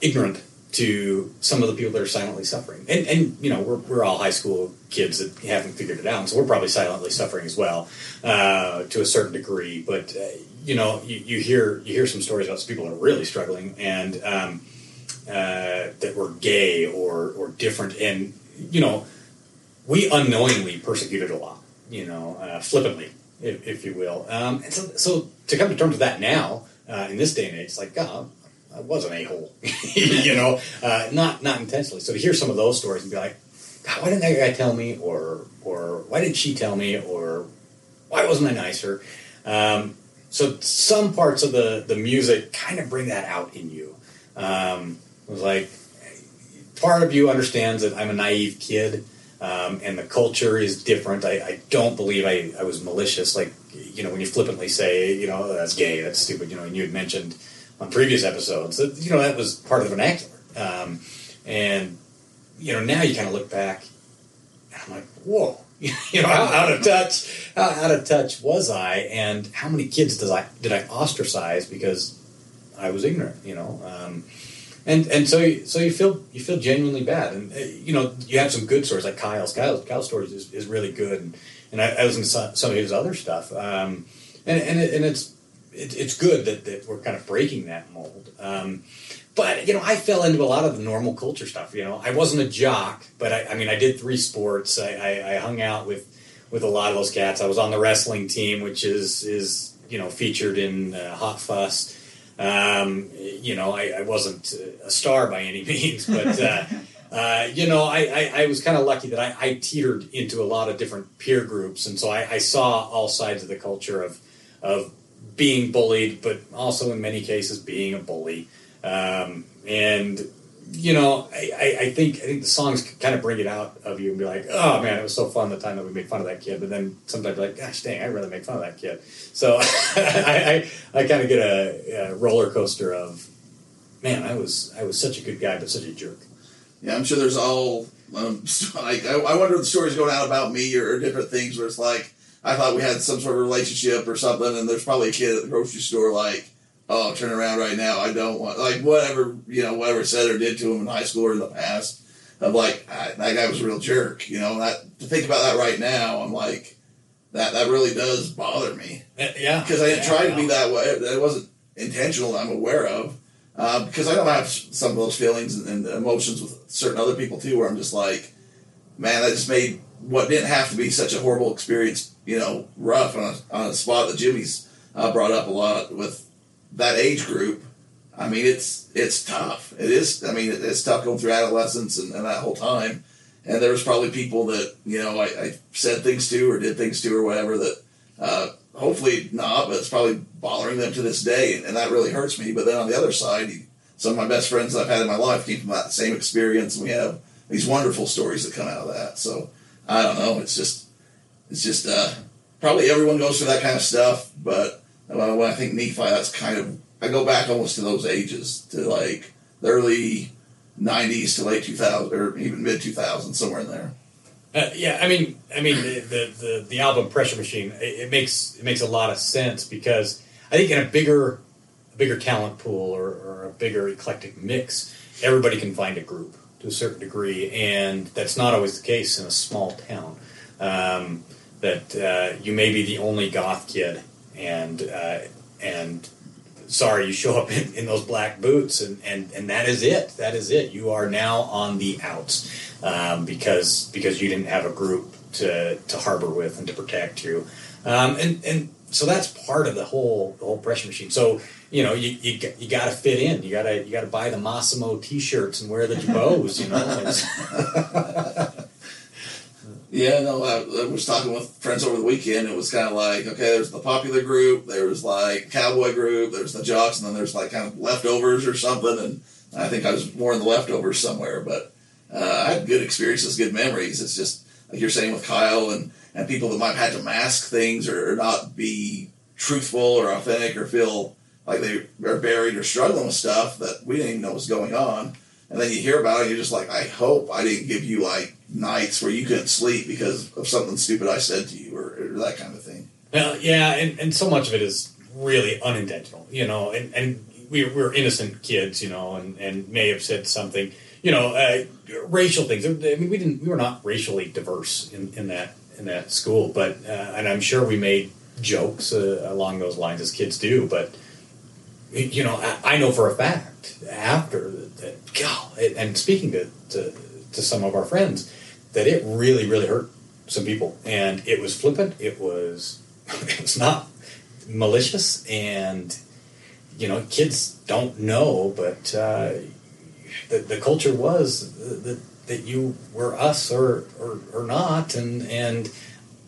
ignorant to some of the people that are silently suffering. And, and you know, we're, we're all high school kids that haven't figured it out, so we're probably silently suffering as well uh, to a certain degree. But uh, you know, you, you hear you hear some stories about people that are really struggling and um, uh, that were gay or or different, and you know, we unknowingly persecuted a lot, you know, uh, flippantly, if, if you will. Um, and so, so to come to terms with that now, uh, in this day and age, it's like, God, I was an a hole, you know, uh, not not intentionally. So to hear some of those stories and be like, God, why didn't that guy tell me, or or why didn't she tell me, or why wasn't I nicer? Um, so some parts of the the music kind of bring that out in you. Um, it was like part of you understands that I'm a naive kid. Um, and the culture is different. I, I don't believe I, I was malicious. Like, you know, when you flippantly say, you know, "Oh, that's gay, that's stupid, you know, and you had mentioned on previous episodes that, you know, that was part of the vernacular. Um, and, you know, now you kind of look back and I'm like, whoa, you know, how out of touch, how out of touch was I? And how many kids does I, did I ostracize because I was ignorant, you know? Um, and and so you, so you feel you feel genuinely bad, and uh, you know you have some good stories like Kyle's. Kyle's, Kyle's stories is, is really good, and, and I, I was in some, some of his other stuff, um, and and, it, and it's it, it's good that, that we're kind of breaking that mold. Um, but you know, I fell into a lot of the normal culture stuff. You know, I wasn't a jock, but I, I mean, I did three sports. I, I, I hung out with with a lot of those cats. I was on the wrestling team, which is is you know featured in uh, Hot Fuss. Um, you know, I, wasn't a star by any means, but uh, uh, you know, I, was kind of lucky that I, teetered into a lot of different peer groups, and so I, I saw all sides of the culture of of being bullied, but also in many cases being a bully. Um, and you know, I, I, I think I think the songs kind of bring it out of you and be like, oh man, it was so fun the time that we made fun of that kid. But then sometimes like, gosh dang, I'd rather make fun of that kid. So I, I, I kind of get a, a roller coaster of, man, I was I was such a good guy, but such a jerk. Yeah, I'm sure there's all um, like I, I wonder if the stories going out about me or, or different things where it's like I thought we had some sort of relationship or something, and there's probably a kid at the grocery store like, oh, turn around right now, I don't want like whatever you know whatever said or did to him in high school or in the past. I'm like I, that guy was a real jerk, you know. That to think about that right now, I'm like that that really does bother me Uh, yeah, because I didn't Yeah, try to be that way. That wasn't intentional. I'm aware of uh, because I don't have some of those feelings and, and emotions with certain other people too, where I'm just like, man, that just made what didn't have to be such a horrible experience, you know, rough on a, on a spot that Jimmy's uh, brought up a lot with that age group. I mean, it's it's tough. It is. I mean, it, it's tough going through adolescence and, and that whole time. And there was probably people that you know I, I said things to or did things to or whatever that uh, hopefully not, but it's probably bothering them to this day, and, and that really hurts me. But then on the other side, some of my best friends I've had in my life came from that same experience, and we have these wonderful stories that come out of that. So I don't know. It's just it's just uh, probably everyone goes through that kind of stuff, but uh, when I think Nephi, that's kind of I go back almost to those ages to like the early '90s to late 2000 or even mid 2000s, somewhere in there. Uh, yeah, I mean, I mean the, the, the, the album Pressure Machine. It, it, makes it makes a lot of sense because I think in a bigger a bigger talent pool or, or a bigger eclectic mix, everybody can find a group to a certain degree, and that's not always the case in a small town. Um, that uh, you may be the only goth kid, and uh, and sorry, you show up in, in those black boots, and, and, and that is it. That is it. You are now on the outs um, because because you didn't have a group to, to harbor with and to protect you, um, and and so that's part of the whole the whole pressure machine. So you know you you, you got to fit in. You got to you got to buy the Mossimo T-shirts and wear the jabots. You know. Yeah, no, I, I, was talking with friends over the weekend. It was kind of like, okay, there's the popular group, there was like cowboy group, there's the jocks, and then there's like kind of leftovers or something. And I think I was more in the leftovers somewhere, but uh, I had good experiences, good memories. It's just like you're saying with Kyle and, and people that might have had to mask things or, not be truthful or authentic or feel like they are buried or struggling with stuff that we didn't even know was going on. And then you hear about it, and you're just like, I hope I didn't give you like nights where you couldn't sleep because of something stupid I said to you or, or that kind of thing. Well, yeah, and, and so much of it is really unintentional, you know, and, and we, we're innocent kids, you know, and, and may have said something, you know, uh, racial things. I mean, we didn't, we were not racially diverse in, in that in that school, but uh, and I'm sure we made jokes uh, along those lines as kids do, but you know, I, I know for a fact after that, God, and speaking to, to to some of our friends, that it really, really hurt some people. And it was flippant. It was it was not malicious. And you know, kids don't know, but uh, the the culture was that that you were us or or, or not, and and.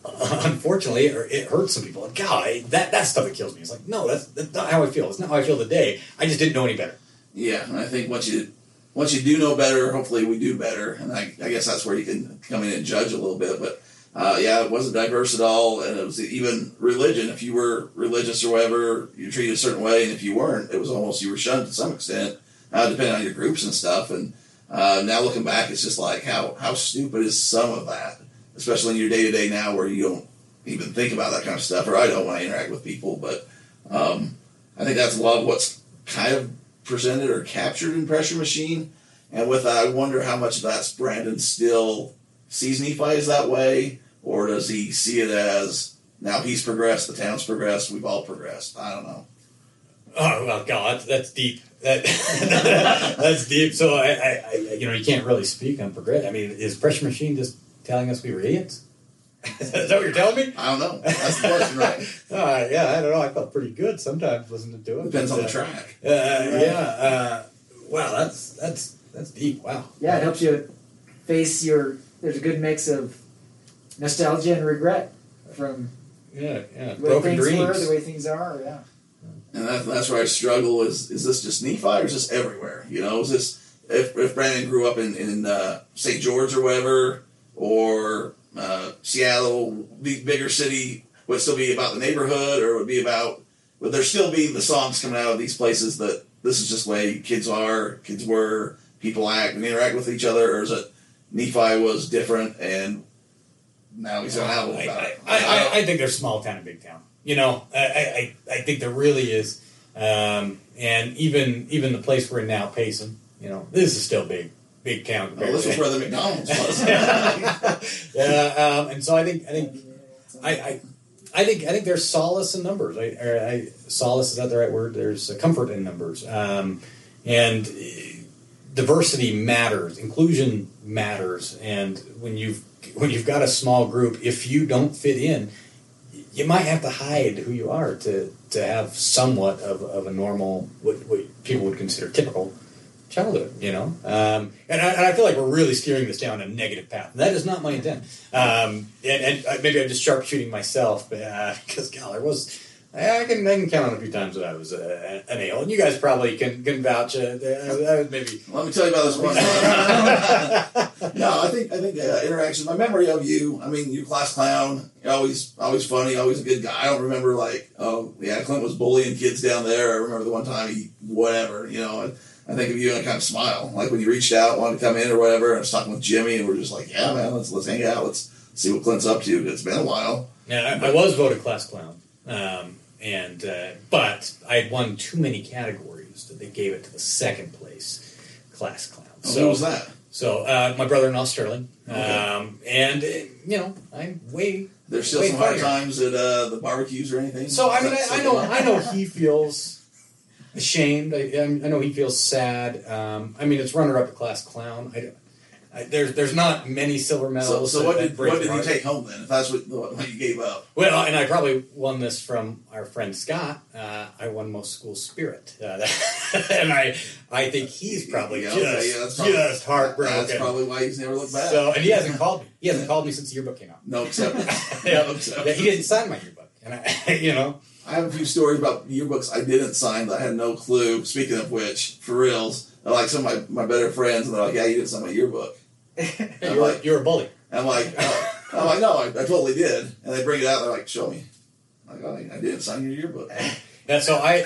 unfortunately, it hurts some people. Like, God, that, that stuff that kills me. It's like, no, that's, that's not how I feel. It's not how I feel today. I just didn't know any better. Yeah, and I think once you once you do know better, hopefully we do better. And I, I guess that's where you can come in and judge a little bit. But uh, yeah, it wasn't diverse at all, and it was even religion. If you were religious or whatever, you treated a certain way, and if you weren't, it was almost you were shunned to some extent, uh, depending on your groups and stuff. And uh, now looking back, it's just like how how stupid is some of that, especially in your day to day now, where you don't even think about that kind of stuff, or I don't when I interact with people. But um, I think that's a lot of what's kind of presented or captured in Pressure Machine. And with that, I wonder how much of that's Brandon still sees Nephi as that way, or does he see it as now he's progressed, the town's progressed, we've all progressed? I don't know. Oh well, God, that's deep. That, that's deep. So I, I, I, you know, you can't really speak on progress. I mean, is Pressure Machine just telling us we were idiots? is that what you're telling me? I don't know. That's the question, right? uh, yeah, I don't know. I felt pretty good sometimes listening to it. Depends but, on the track. Uh, Yeah. Uh, wow, that's that's that's deep. Wow. Yeah, it helps you face your. There's a good mix of nostalgia and regret from yeah, yeah, the way Broken things dreams. were, the way things are. Yeah. And that, that's where I struggle. Is is this just Nephi or is this everywhere? You know, is this if if Brandon grew up in in uh, St. George or whatever, or uh, Seattle, the bigger city, would still be about the neighborhood, or would be about would there still be the songs coming out of these places that this is just the way kids are, kids were, people act and interact with each other, or is it Nephi was different and now he's an album I, I, I, I, think there's small town and big town. You know, I, I, I think there really is. Um, and even even the place we're in now, Payson, you know, this is still big big town. Oh, this is where the McDonald's was. yeah, um, and so I think I think I, I, I think I think there's solace in numbers. I, I, solace is that the right word? There's a comfort in numbers, um, and diversity matters. Inclusion matters, and when you've when you've got a small group, if you don't fit in, you might have to hide who you are to to have somewhat of, of a normal what, what people would consider typical childhood. You know, um, and, I, and I feel like we're really steering this down a negative path. And that is not my intent. Um, and, and uh, maybe I'm just sharpshooting myself because uh, God, was. I can, I can count on a few times that I was uh, an ale, and you guys probably can, can vouch. Uh, uh, maybe. Let me tell you about this one. no, I think I think uh, interaction. My memory of you. I mean, you class clown. You're always always funny. Always a good guy. I don't remember like oh yeah, Clint was bullying kids down there. I remember the one time he whatever you know. I think of you and I kind of smile, like when you reached out, wanted to come in or whatever. And I was talking with Jimmy, and we're just like, yeah, man, let's let's hang out. Let's see what Clint's up to. It's been a while. Yeah, I, I was voted class clown. Um, and uh, but I had won too many categories that they gave it to the second place class clown. Oh, so, who was that? So uh, my brother-in-law Sterling, okay. um, and uh, you know I'm way. There's still way some hard times at uh, the barbecues or anything. So I mean, I, I, know, I know he feels ashamed. I, I, know he feels sad. Um, I mean, it's runner-up at class clown. I, I, there's there's not many silver medals. So, so what did what did you take home then? If that's what, what you gave up? Well, and I probably won this from our friend Scott. Uh, I won most school spirit, uh, and I I think he's probably yeah, just okay, yeah, that's probably, just heartbroken. That's probably why he's never looked back. So and he hasn't called me. He hasn't called me since the yearbook came out. No, except yeah, no, except. he didn't sign my yearbook, and I you know. I have a few stories about yearbooks I didn't sign that I had no clue. Speaking of which, for reals, like some of my, my better friends, and they're like, "Yeah, you didn't sign my yearbook." You're, like, you're a bully. I'm like, oh. I'm like, no, I, I, totally did. And they bring it out. They're like, show me. I'm like, oh, I didn't sign your yearbook. Yeah, so I,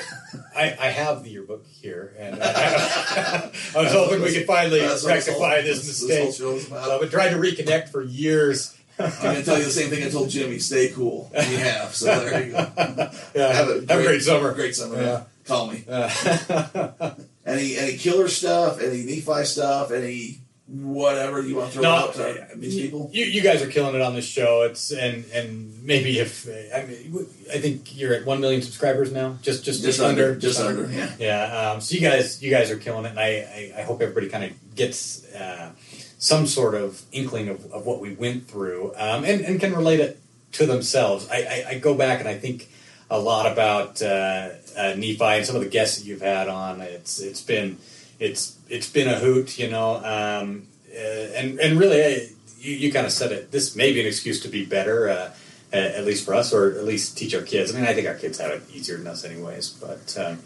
I, I have the yearbook here, and I, I was hoping we could finally rectify this mistake. This so I've been trying to reconnect for years. I'm going to tell you the same thing I told Jimmy. Stay cool. We have. So there you go. Yeah, have a great, have a great summer. Great summer. Yeah. Call me. Uh, any any killer stuff? Any Nephi stuff? Any whatever you want to throw no, out to these people? You, you guys are killing it on this show. It's and and maybe if I mean I think you're at one million subscribers now. Just just, just, under, just under, under, yeah. Yeah. Um, so you guys you guys are killing it, and I I, I hope everybody kind of gets. Uh, some sort of inkling of, of what we went through um, and, and can relate it to themselves. I, I, I, go back and I think a lot about uh, uh, Nephi and some of the guests that you've had on. It's it's been it's it's been a hoot, you know, um, uh, and and really, uh, you, you kind of said it. This may be an excuse to be better, uh, at least for us, or at least teach our kids. I mean, I think our kids have it easier than us, anyways. But um,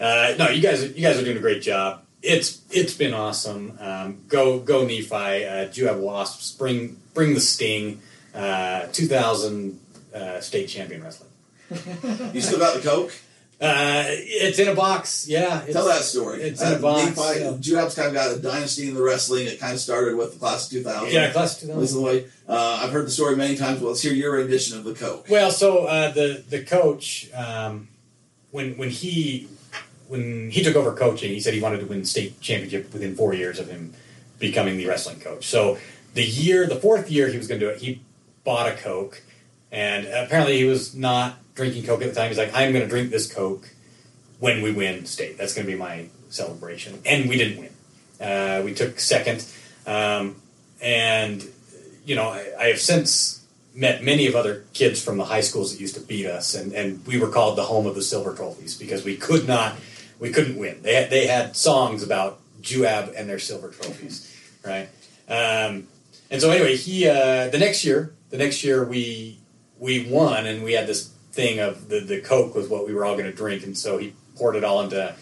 uh, no, you guys, you guys are doing a great job. It's it's been awesome. Um, go go Nephi. Uh, do you have wasps? Bring bring the sting. Uh, 2000 state champion wrestling. you still got the coke? Uh, it's in a box. Yeah. Tell that story. It's in a box. Nephi, yeah. Juab's kind of got a dynasty in the wrestling. It kind of started with the class of 2000. Yeah, class of 2000. Listen, the way. Uh, I've heard the story many times. Well, let's hear your rendition of the Coke. Well, so uh, the the coach, um, when when he when he took over coaching, he said he wanted to win state championship within four years of him becoming the wrestling coach. So the year, the fourth year he was going to do it, he bought a Coke, and apparently he was not drinking Coke at the time. He's like, I'm going to drink this Coke when we win state. That's going to be my celebration. And we didn't win. Uh, we took second. Um, and, you know, I, I, have since met many of other kids from the high schools that used to beat us. And, and we were called the home of the silver trophies because we could not, we couldn't win. They had, they had songs about Juab and their silver trophies, right? Um, and so anyway, he, uh, the next year, the next year we, we won and we had this thing of the, the Coke was what we were all going to drink, and so he poured it all into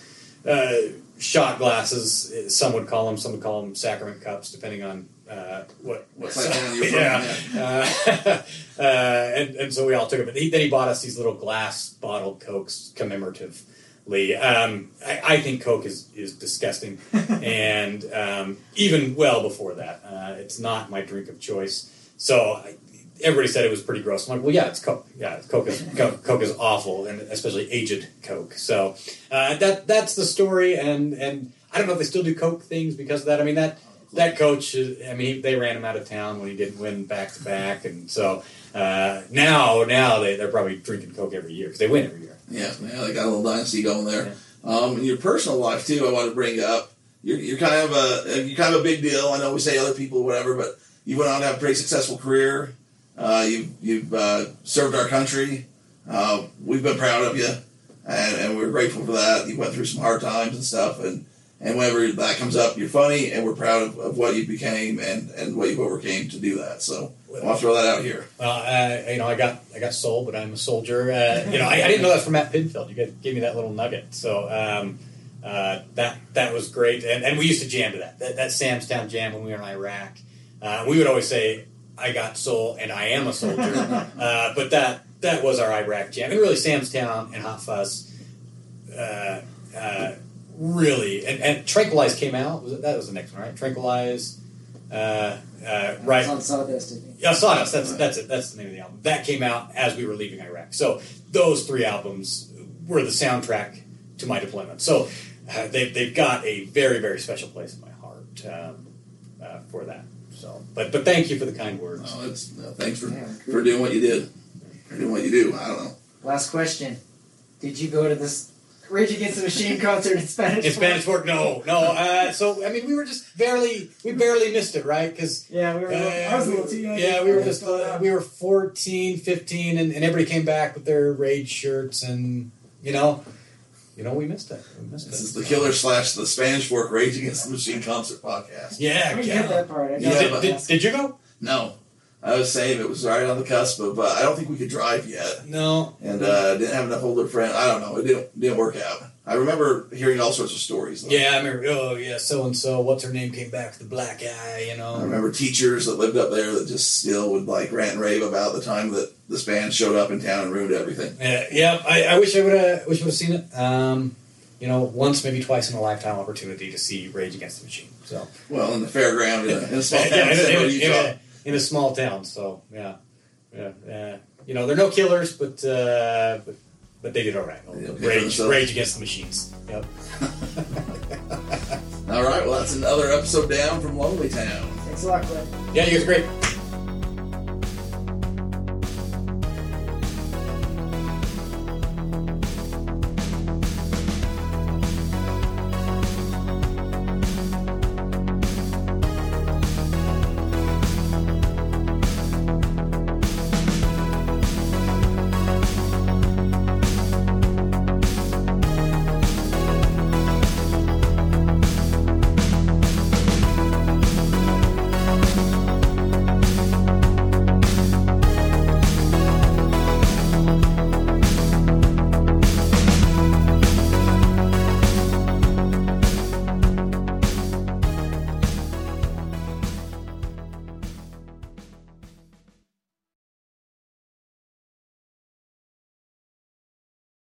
uh, shot glasses. Some would call them, some would call them sacrament cups, depending on uh, what what yeah. Uh, uh, and and so we all took it. But he, then he bought us these little glass bottled cokes commemoratively. Um, I, I, think Coke is is disgusting, and um, even well before that, uh, it's not my drink of choice. So I, everybody said it was pretty gross. I'm like, well, yeah, it's Coke. Yeah, Coke is Coke, Coke is awful, and especially aged Coke. So uh, that that's the story, and and I don't know if they still do Coke things because of that. I mean that that coach, I mean, they ran him out of town when he didn't win back to back, and so uh, now now they they're probably drinking Coke every year because they win every year. Yeah, yeah, they got a little dynasty going there. Yeah. Um, in your personal life too, I want to bring up. You're, you're kind of a you're kind of a big deal. I know we say other people whatever, but you went on to have a pretty successful career Uh, you've you've uh, served our country. Uh, we've been proud of you, and, and we're grateful for that. You went through some hard times and stuff, and and whenever that comes up, you're funny, and we're proud of, of what you became and, and what you overcame to do that. So I'll throw that out here. Well, uh, you know, I got I got soul, but I'm a soldier. Uh, you know, I, I, didn't know that from Matt Pinfield. You gave me that little nugget, so um, uh, that that was great. And, and we used to jam to that. that that Sam's Town jam when we were in Iraq. We would always say, "I got soul, and I am a soldier." Uh, but that that was our Iraq jam, and really Sam's Town and Hot Fuss. Uh, really, and, and Tranquilize came out. Was it, that was the next one, right? Tranquilize. Uh, uh, right. on Sawdust. Yeah, Sawdust. That's that's it. That's the name of the album. That came out as we were leaving Iraq. So those three albums were the soundtrack to my deployment. So uh, they've they've got a very very special place in my heart um, uh, for that. So, but but thank you for the kind words. Oh, it's, no, thanks for yeah, for doing what you did. For doing what you do. I don't know. Last question. Did you go to this Rage Against the Machine concert in Spanish. In Spanish Fork, no, no. Uh, so I mean, we were just barely, we barely missed it, right? Because yeah, we were. Uh, I was a little too young. Yeah, we were just, uh, we were 14, 15, and, and everybody came back with their Rage shirts, and you know, you know, we missed it. We missed this it. is the Killer slash the Spanish Fork Rage Against the Machine concert podcast. Yeah, I yeah. that part. I yeah, did, did, did you go? No. I was saying it was right on the cusp of. Uh, I don't think we could drive yet. No, and uh, didn't have enough older friends. I don't know. It didn't didn't work out. I remember hearing all sorts of stories. Though. Yeah, I remember. Oh, yeah, so and so. What's her name? Came back with the black eye. You know. I remember teachers that lived up there that just still would like rant and rave about the time that this band showed up in town and ruined everything. Yeah, yeah. I, I wish I would have. Wish I would have seen it. Um, you know, once maybe twice in a lifetime opportunity to see Rage Against the Machine. So. Well, in the fairground in a, in a small town, in, in, a, in, a, small town. So yeah, yeah, yeah. You know, they're no killers, but uh, but but they did all right. Rage, Rage Against the Machines. Yep. all right. Well, that's another episode down from Lonely Town. Thanks a lot, Clint. Yeah, you guys are great.